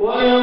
ويومئذ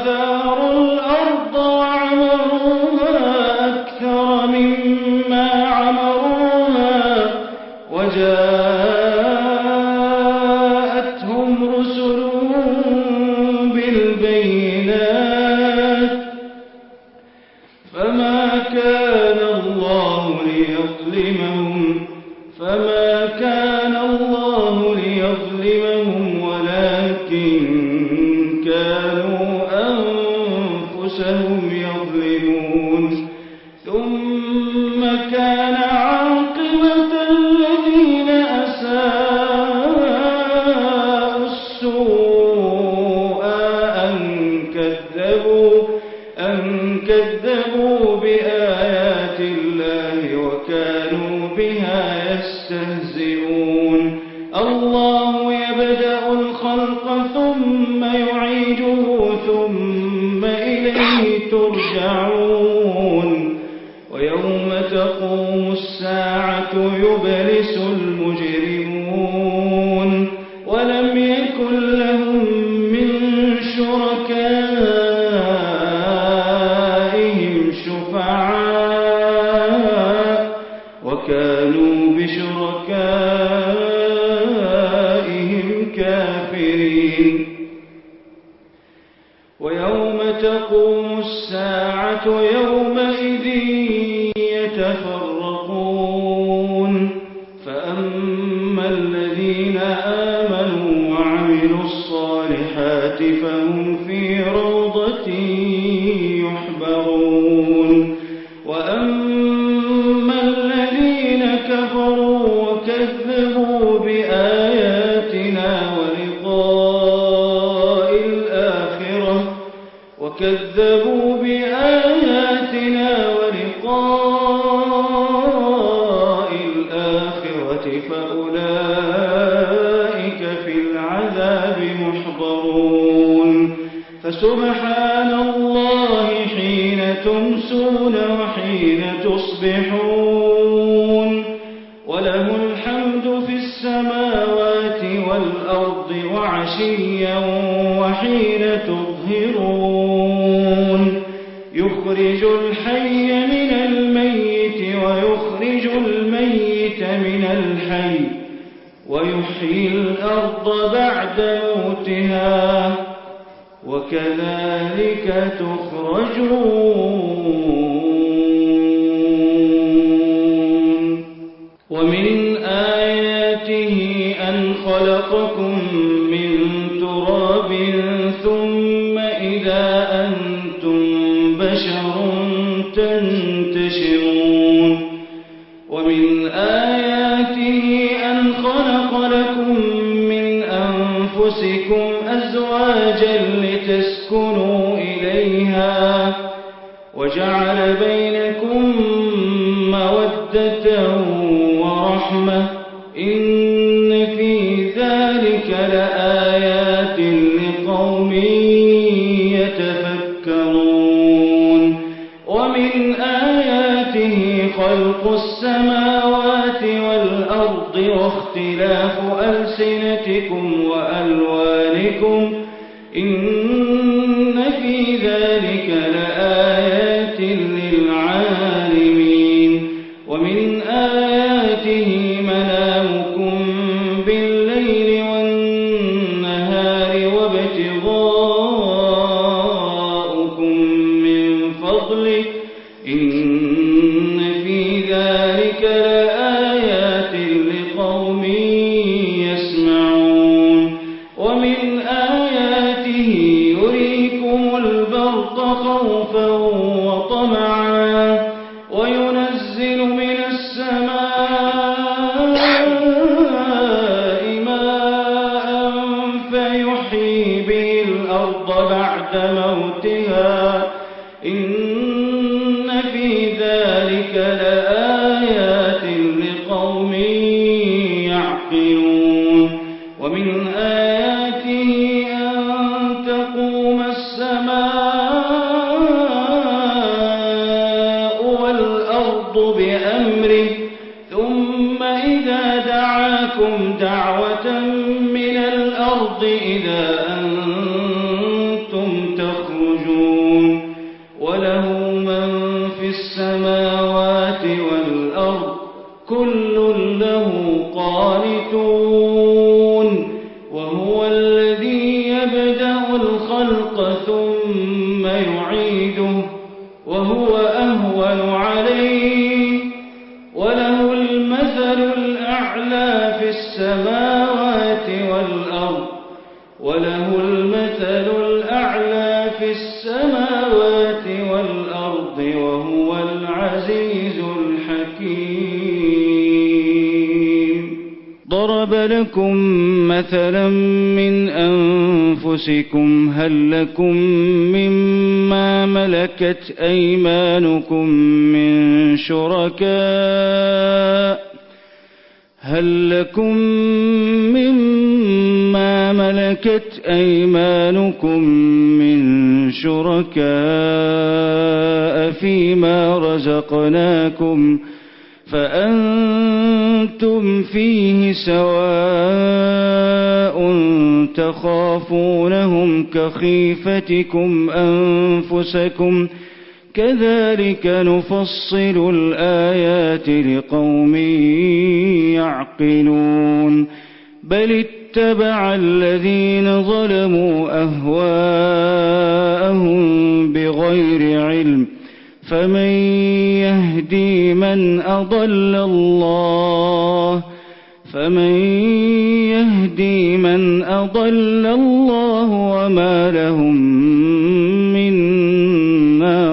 وأثاروا وعشيا وحين تظهرون. يخرج الحي من الميت ويخرج الميت من الحي ويحيي الأرض بعد موتها وكذلك تخرجون. ومن آياته أن خلقكم تنتشرون. ومن آياته أن خلق لكم من أنفسكم أزواجا لتسكنوا إليها وجعل بينكم مودة ألسنتكم وألوانكم إن في ذلك لآيات خوفا وطمعا دعاكم دعوة من الأرض إذا في السماوات والأرض وهو العزيز الحكيم. ضرب لكم مثلا من أنفسكم هل لكم مما ملكت أيمانكم من شركاء هل لكم مما ملكت أيمانكم من شركاء فيما رزقناكم فأنتم فيه سواء تخافونهم كخيفتكم أنفسكم كذلك نفصل الآيات لقوم يعقلون. بل اتبع الذين ظلموا أهواءهم بغير علم. فمن يهدي من أضل الله؟ فمن يهدي من أضل الله وما لهم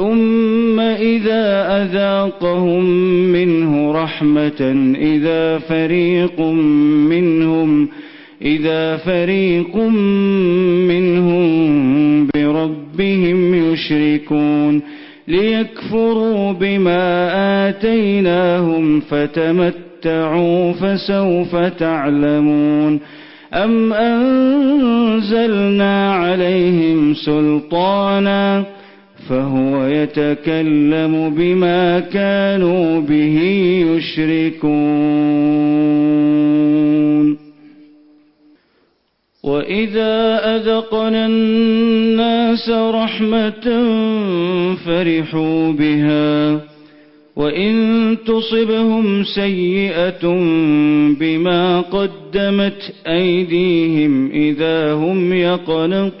ثم إذا أذاقهم منه رحمة إذا فريق منهم إذا فريق منهم بربهم يشركون ليكفروا بما آتيناهم فتمتعوا فسوف تعلمون. أم أنزلنا عليهم سلطانا؟ فهو يتكلم بما كانوا به يشركون. وإذا أذقنا الناس رحمة فرحوا بها وإن تصبهم سيئة بما قدمت أيديهم إذا هم يقنطون.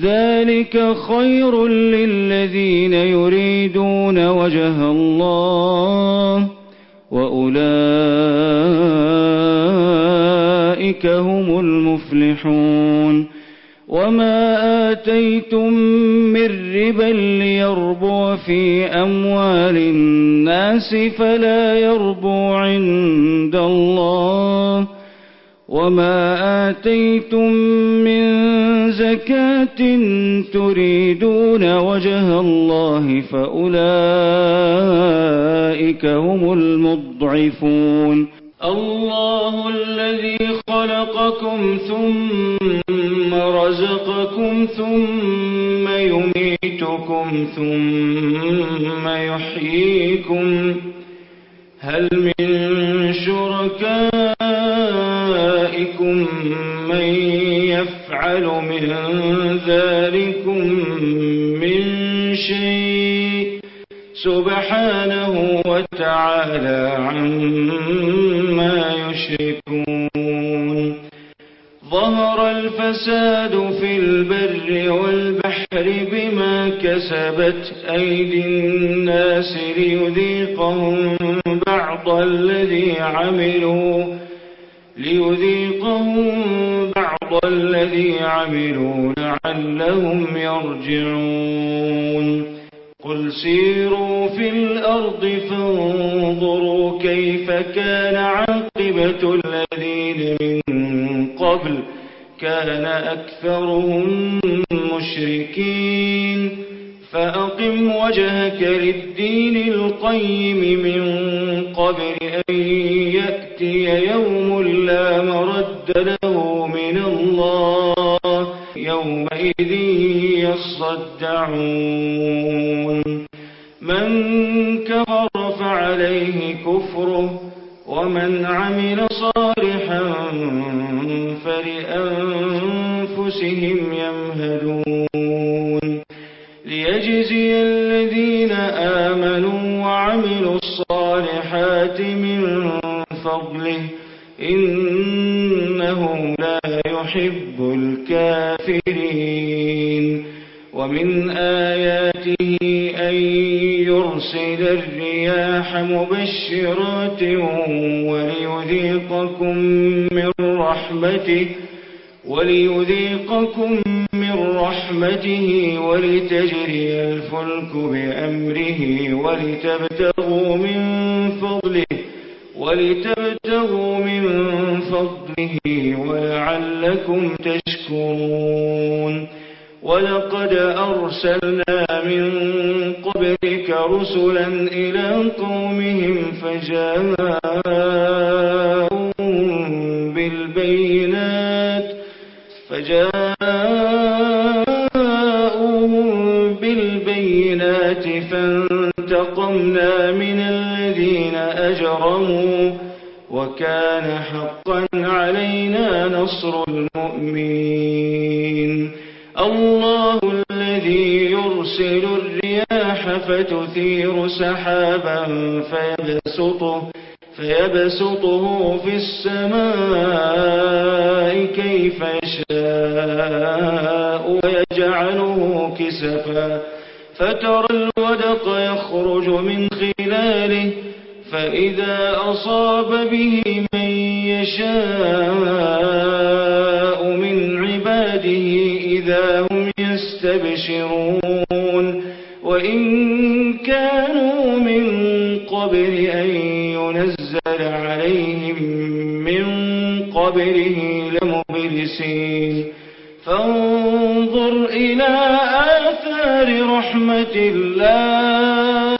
ذلك خير للذين يريدون وجه الله وأولئك هم المفلحون. وما آتيتم من ربا ليربو في أموال الناس فلا يربو عند الله. وما آتيتم من زكاة تريدون وجه الله فأولئك هم المضعفون الله الذي خلقكم ثم يشركون. ظهر الفساد في البر والبحر بما كسبت أيدي الناس ليذيقهم بعض الذي عملوا ليذيقهم بعض الذي عملوا لعلهم يرجعون. قل سيروا في الأرض فانظروا كيف كان عاقبة كان أكثرهم مشركين. فأقم وجهك للدين القيم من قبل أن الصالحات من فضله. إنه لا يحب الكافرين. ومن آياته أن يرسل الرياح مبشرات وليذيقكم من رحمته وليذيقكم من رحمته ولتجري الفلك بأمره ولتبتغوا ولعلكم تشكرون ولقد أرسلنا من قبلك رسلا إلى قومهم فجاءوا بالبينات فجاءوا بالبينات فانتقموا انتقمنا من الذين أجرموا وكان حقا علينا نصر المؤمنين. الله الذي يرسل الرياح فتثير سحابا فيبسطه فيبسطه في السماء كيف يشاء ويجعله كسفا. فترى الودق يخرج من خلاله فإذا أصاب به من يشاء قبله لمبلسين. فانظر إلى آثار رحمة الله.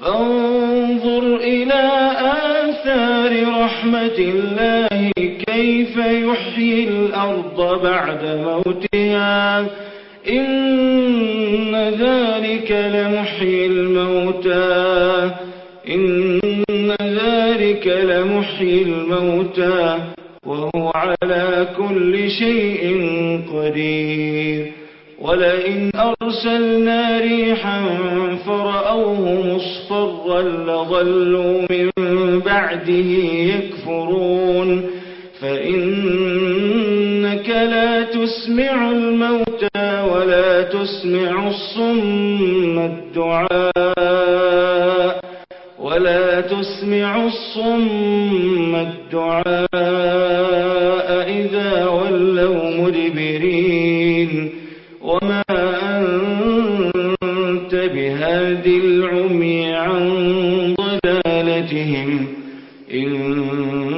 فانظر إلى آثار رحمة الله كيف يحيي الأرض بعد موتها. إن ذلك لمحيي الموتى. إن ذلك لمحيي الموتى. على كل شيء قدير. ولئن أرسلنا ريحا فرأوه مصفرا لظلوا من بعده يكفرون. فإنك لا تسمع الموتى ولا تسمع الصم الدعاء. ولا تسمع الصم الدعاء.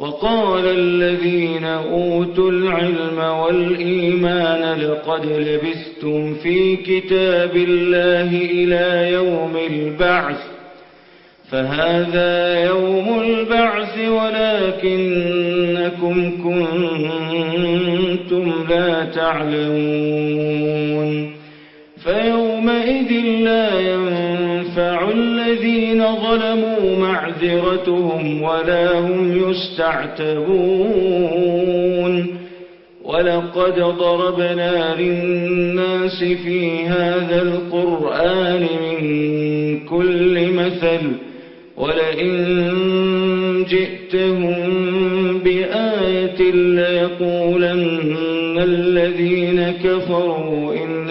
وقال الذين أوتوا العلم والإيمان لقد لبثتم في كتاب الله إلى يوم البعث فهذا يوم البعث ولكنكم كنتم لا تعلمون فيومئذ لا ينفع الذين ظلموا معذرتهم ولا هم يستعتبون ولقد ضربنا للناس في هذا القرآن من كل مثل ولئن جئتهم بآية ليقولن الذين كفروا إن